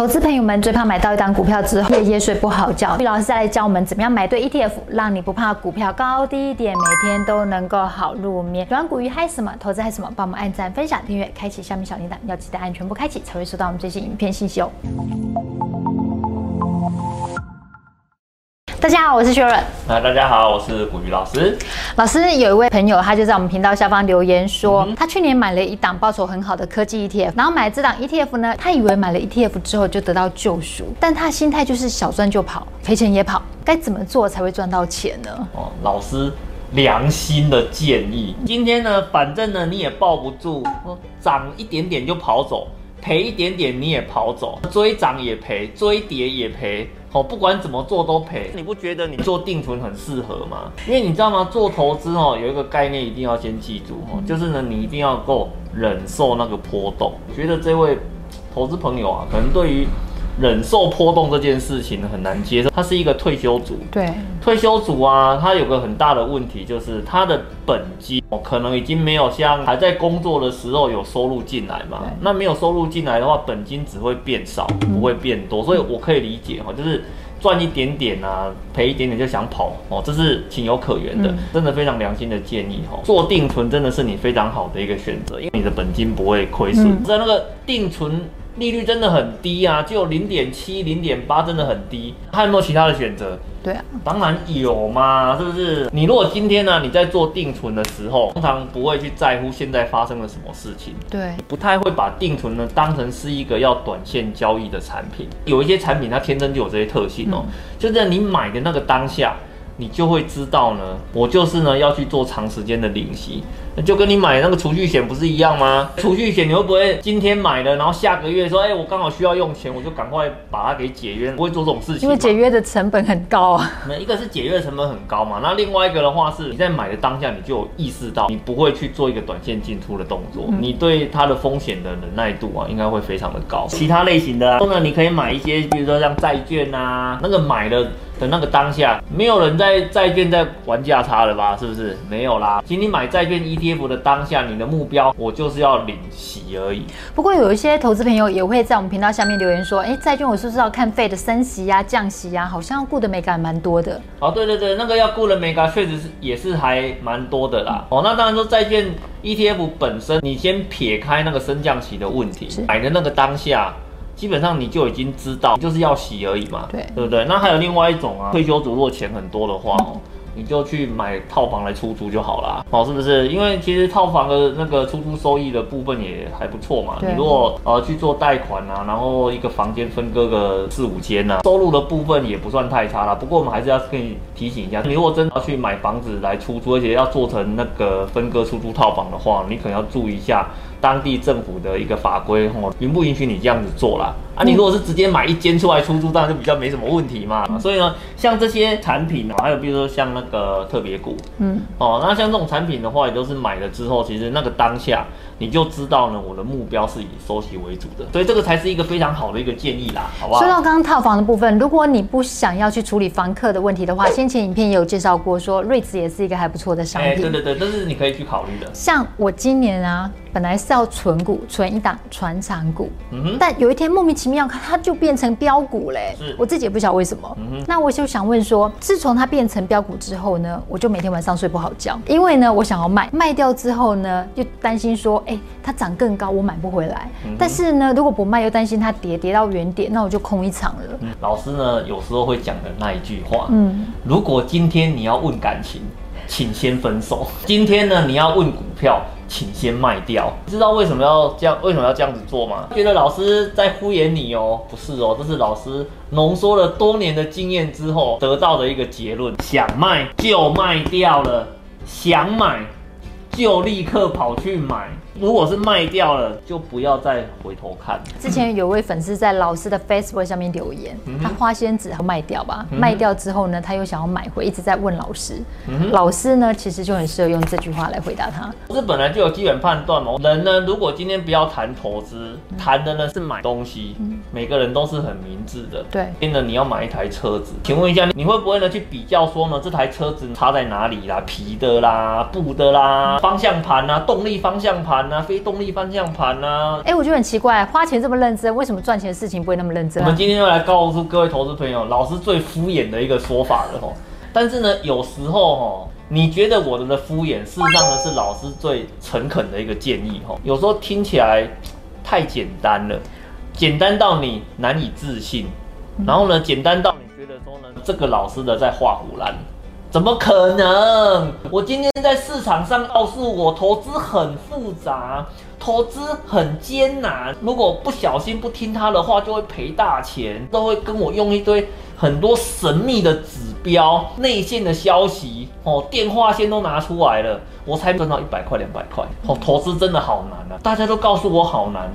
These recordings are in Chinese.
投资朋友们最怕买到一档股票之后夜夜睡不好觉。玉老师再来教我们怎么样买对 ETF，让你不怕股票高低点，每天都能够好入眠。喜欢股鱼嗨什么？投资嗨什么？帮我们按赞、分享、订阅、开启下面小铃铛，要记得按全部开启，才会收到我们最新影片信息哦。大家好，我是薛润。那大家好，我是股鱼老师。老师有一位朋友，他就在我们频道下方留言说，嗯、他去年买了一档报酬很好的科技 ETF，然后买了这档 ETF 呢，他以为买了 ETF 之后就得到救赎，但他心态就是小赚就跑，赔钱也跑，该怎么做才会赚到钱呢？哦，老师良心的建议，今天呢，反正呢你也抱不住，涨一点点就跑走，赔一点点你也跑走，追涨也赔，追跌也赔。哦，不管怎么做都赔，你不觉得你做定存很适合吗？因为你知道吗？做投资哦，有一个概念一定要先记住哦，就是呢，你一定要够忍受那个波动。觉得这位投资朋友啊，可能对于忍受波动这件事情很难接受。他是一个退休族，对，退休族啊，他有个很大的问题就是他的本金哦，可能已经没有像还在工作的时候有收入进来嘛。那没有收入进来的话，本金只会变少，不会变多。所以我可以理解哈，就是。赚一点点啊，赔一点点就想跑哦，这是情有可原的，真的非常良心的建议哦。做定存真的是你非常好的一个选择，因为你的本金不会亏损。在那个定存。利率真的很低啊，就零点七、零点八，真的很低。还有没有其他的选择？对啊，当然有嘛，是不是？你如果今天呢、啊，你在做定存的时候，通常不会去在乎现在发生了什么事情，对，不太会把定存呢当成是一个要短线交易的产品。有一些产品它天生就有这些特性哦，嗯、就在你买的那个当下。你就会知道呢，我就是呢要去做长时间的领息，就跟你买那个储蓄险不是一样吗？储蓄险你会不会今天买了，然后下个月说，哎、欸，我刚好需要用钱，我就赶快把它给解约，不会做这种事情。因为解约的成本很高啊。那一个是解约的成本很高嘛，那另外一个的话是你在买的当下你就有意识到，你不会去做一个短线进出的动作，嗯、你对它的风险的忍耐度啊，应该会非常的高。其他类型的，啊，呢，你可以买一些，比如说像债券啊，那个买的。的那个当下，没有人在债券在玩价差了吧？是不是？没有啦。请你买债券 ETF 的当下，你的目标我就是要领息而已。不过有一些投资朋友也会在我们频道下面留言说，哎，债券我是不是要看 Fed 的升息呀、啊、降息呀、啊？好像顾的美感蛮多的。哦，对对对，那个要顾的美感确实是也是还蛮多的啦。哦，那当然说债券 ETF 本身，你先撇开那个升降息的问题，是买的那个当下。基本上你就已经知道，就是要洗而已嘛，对，对不对？那还有另外一种啊，退休族如果钱很多的话哦。你就去买套房来出租就好了，哦，是不是？因为其实套房的那个出租收益的部分也还不错嘛。你如果呃去做贷款啊，然后一个房间分割个四五间呐，收入的部分也不算太差啦。不过我们还是要跟你提醒一下，你如果真的要去买房子来出租，而且要做成那个分割出租套房的话，你可能要注意一下当地政府的一个法规，哦，允不允许你这样子做啦？啊，你如果是直接买一间出来出租，当然就比较没什么问题嘛。嗯、所以呢，像这些产品啊，还有比如说像那个特别股，嗯，哦，那像这种产品的话，也都是买了之后，其实那个当下你就知道呢，我的目标是以收息为主的，所以这个才是一个非常好的一个建议啦，好不好？说到刚刚套房的部分，如果你不想要去处理房客的问题的话，先前影片也有介绍过，说 REITs 也是一个还不错的商品。对对对，这是你可以去考虑的。像我今年啊。本来是要存股，存一档传产股，但有一天莫名其妙，它就变成标股嘞。是，我自己也不晓得为什么。那我就想问说，自从它变成标股之后呢，我就每天晚上睡不好觉，因为呢，我想要卖，卖掉之后呢，又担心说，哎、欸，它涨更高，我买不回来。嗯、但是呢，如果不卖，又担心它跌，跌到原点，那我就空一场了。嗯、老师呢，有时候会讲的那一句话，嗯，如果今天你要问感情，请先分手。今天呢，你要问股票。请先卖掉，知道为什么要这样？为什么要这样子做吗？觉得老师在敷衍你哦？不是哦，这是老师浓缩了多年的经验之后得到的一个结论。想卖就卖掉了，想买就立刻跑去买。如果是卖掉了，就不要再回头看。之前有位粉丝在老师的 Facebook 上面留言，嗯、他花仙子卖掉吧，嗯、卖掉之后呢，他又想要买回，一直在问老师。嗯、老师呢，其实就很适合用这句话来回答他。这本来就有基本判断嘛。人呢，如果今天不要谈投资，谈的呢是买东西，嗯、每个人都是很明智的。对，今天呢你要买一台车子，请问一下，你会不会呢去比较说呢这台车子差在哪里啦？皮的啦，布的啦，方向盘啊，动力方向盘。盘啊，非动力方向盘啊。哎、欸，我觉得很奇怪，花钱这么认真，为什么赚钱的事情不会那么认真？我们今天要来告诉各位投资朋友，老师最敷衍的一个说法了吼。但是呢，有时候吼，你觉得我的的敷衍，事实上呢是老师最诚恳的一个建议吼。有时候听起来太简单了，简单到你难以置信，然后呢，简单到你觉得说呢，这个老师的在画虎烂。怎么可能？我今天在市场上告诉我，投资很复杂，投资很艰难。如果不小心不听他的话，就会赔大钱。都会跟我用一堆很多神秘的指标、内线的消息哦，电话线都拿出来了，我才赚到一百块、两百块。哦，投资真的好难啊！大家都告诉我好难。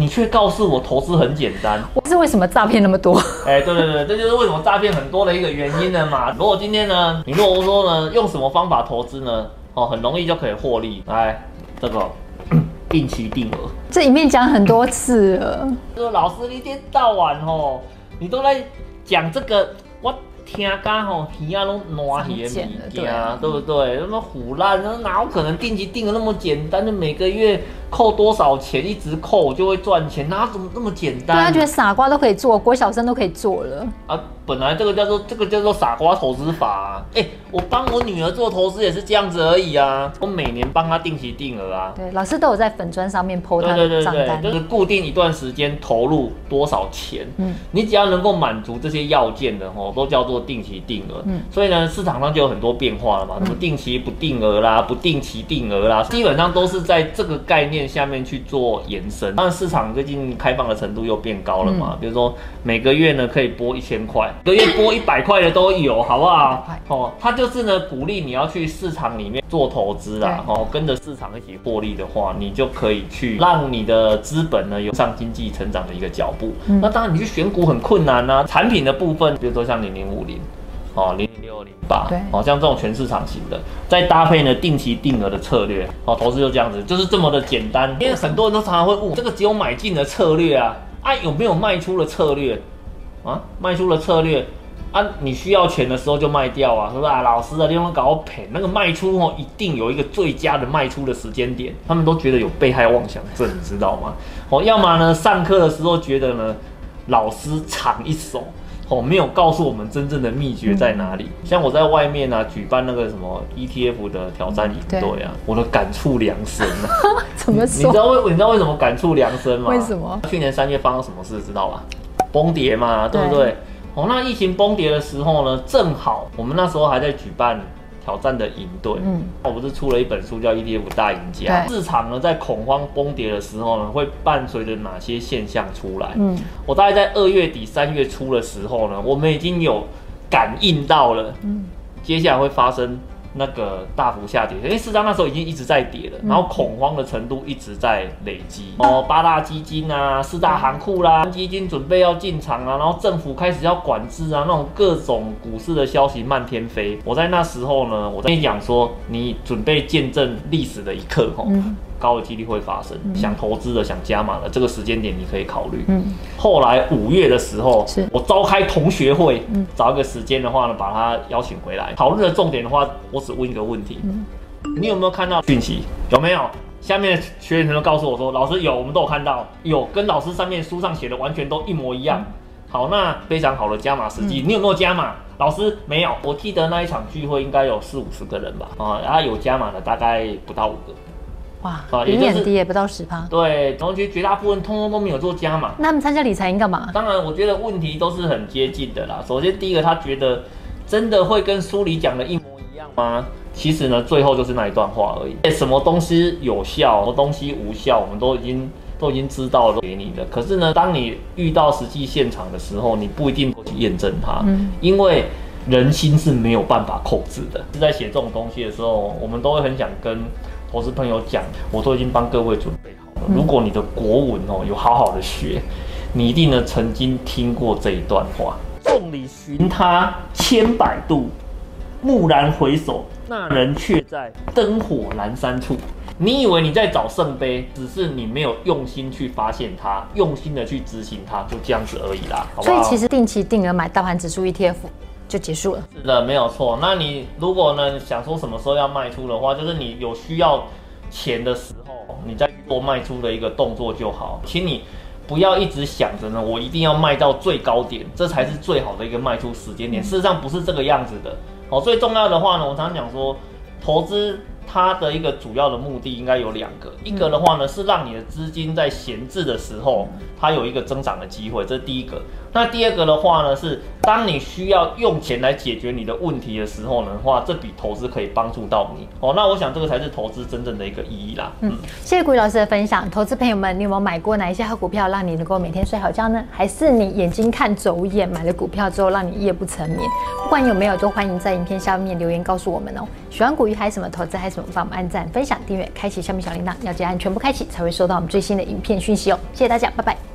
你却告诉我投资很简单，我是为什么诈骗那么多？哎、欸，对对对，这就是为什么诈骗很多的一个原因了嘛。如果今天呢，你如果说呢，用什么方法投资呢？哦，很容易就可以获利。来，这个 定期定额，这里面讲很多次了。说老师一天到晚哦，你都在讲这个我。听讲吼，皮啊拢烂去的物件，对不对？那么唬烂，那哪有可能定期定额那么简单？就每个月扣多少钱，一直扣就会赚钱？那怎么那么简单？对啊，觉得傻瓜都可以做，国小生都可以做了啊！本来这个叫做这个叫做傻瓜投资法啊！哎、欸，我帮我女儿做投资也是这样子而已啊！我每年帮她定期定额啊。对，老师都有在粉砖上面 po 她的账单，对对对对，就是固定一段时间投入多少钱。嗯，你只要能够满足这些要件的哦，都叫做定期定额。嗯，所以呢，市场上就有很多变化了嘛，什么定期不定额啦，不定期定额啦，基本上都是在这个概念下面去做延伸。当然，市场最近开放的程度又变高了嘛，比如说每个月呢可以拨一千块。一个月拨一百块的都有，好不好？哦，他就是呢，鼓励你要去市场里面做投资啦，哦，跟着市场一起获利的话，你就可以去让你的资本呢有上经济成长的一个脚步。嗯、那当然，你去选股很困难啊。产品的部分，比如说像零零五零，哦，零零六零八，对，哦，像这种全市场型的，再搭配呢定期定额的策略，哦，投资就这样子，就是这么的简单。因为很多人都常常会问，这个只有买进的策略啊，啊，有没有卖出的策略？啊，卖出的策略啊，你需要钱的时候就卖掉啊，是不是啊？老师啊，你用搞赔，那个卖出哦，一定有一个最佳的卖出的时间点。他们都觉得有被害妄想症，你知道吗？哦，要么呢，上课的时候觉得呢，老师藏一手，哦，没有告诉我们真正的秘诀在哪里。像我在外面啊，举办那个什么 ETF 的挑战营队啊，我的感触良深啊。怎么说？你知道为你知道为什么感触良深吗？为什么？去年三月发生什么事，知道吧？崩跌嘛，对不对？对哦，那疫情崩跌的时候呢，正好我们那时候还在举办挑战的营队，嗯，我不是出了一本书叫《ETF 大赢家》。市场呢在恐慌崩跌的时候呢，会伴随着哪些现象出来？嗯，我大概在二月底三月初的时候呢，我们已经有感应到了，嗯，接下来会发生。那个大幅下跌，因为市场那时候已经一直在跌了，然后恐慌的程度一直在累积。哦，八大基金啊，四大行库啦，基金准备要进场啊，然后政府开始要管制啊，那种各种股市的消息漫天飞。我在那时候呢，我在跟你讲说，你准备见证历史的一刻，吼。高的几率会发生，嗯、想投资的、想加码的，这个时间点你可以考虑。嗯，后来五月的时候，是我召开同学会，嗯、找一个时间的话呢，把他邀请回来讨论的重点的话，我只问一个问题：嗯、你有没有看到讯息？有没有？下面的学员都告诉我说，老师有，我们都有看到，有跟老师上面书上写的完全都一模一样。嗯、好，那非常好的加码时机，嗯、你有没有加码？老师没有，我记得那一场聚会应该有四五十个人吧？啊，然后有加码的大概不到五个。哇，比你很低也不到十趴。对，同学绝大部分通通都没有做加码。那他们参加理财营干嘛？当然，我觉得问题都是很接近的啦。首先，第一个，他觉得真的会跟书里讲的一模一样吗？其实呢，最后就是那一段话而已。什么东西有效，什么东西无效，我们都已经都已经知道了给你的。可是呢，当你遇到实际现场的时候，你不一定会去验证它，嗯，因为人心是没有办法控制的。是在写这种东西的时候，我们都会很想跟。投资朋友讲，我都已经帮各位准备好了。如果你的国文哦有好好的学，你一定呢曾经听过这一段话：“众里寻他千百度，蓦然回首，那人却在灯火阑珊处。”你以为你在找圣杯，只是你没有用心去发现它，用心的去执行它，就这样子而已啦。好不好？所以其实定期定额买大盘指数 ETF。就结束了。是的，没有错。那你如果呢想说什么时候要卖出的话，就是你有需要钱的时候，你再去做卖出的一个动作就好，请你不要一直想着呢，我一定要卖到最高点，这才是最好的一个卖出时间点。事实上不是这个样子的。哦，最重要的话呢，我常常讲说，投资。它的一个主要的目的应该有两个，一个的话呢是让你的资金在闲置的时候，它有一个增长的机会，这是第一个。那第二个的话呢是，当你需要用钱来解决你的问题的时候呢话，这笔投资可以帮助到你。哦，那我想这个才是投资真正的一个意义啦。嗯，谢谢股鱼老师的分享。投资朋友们，你有没有买过哪一些好股票，让你能够每天睡好觉呢？还是你眼睛看走眼，买了股票之后让你夜不成眠？不管有没有，都欢迎在影片下面留言告诉我们哦。喜欢古鱼还是什么投资还是什么？帮我们按赞、分享、订阅、开启下面小铃铛，要记得按全部开启，才会收到我们最新的影片讯息哦。谢谢大家，拜拜。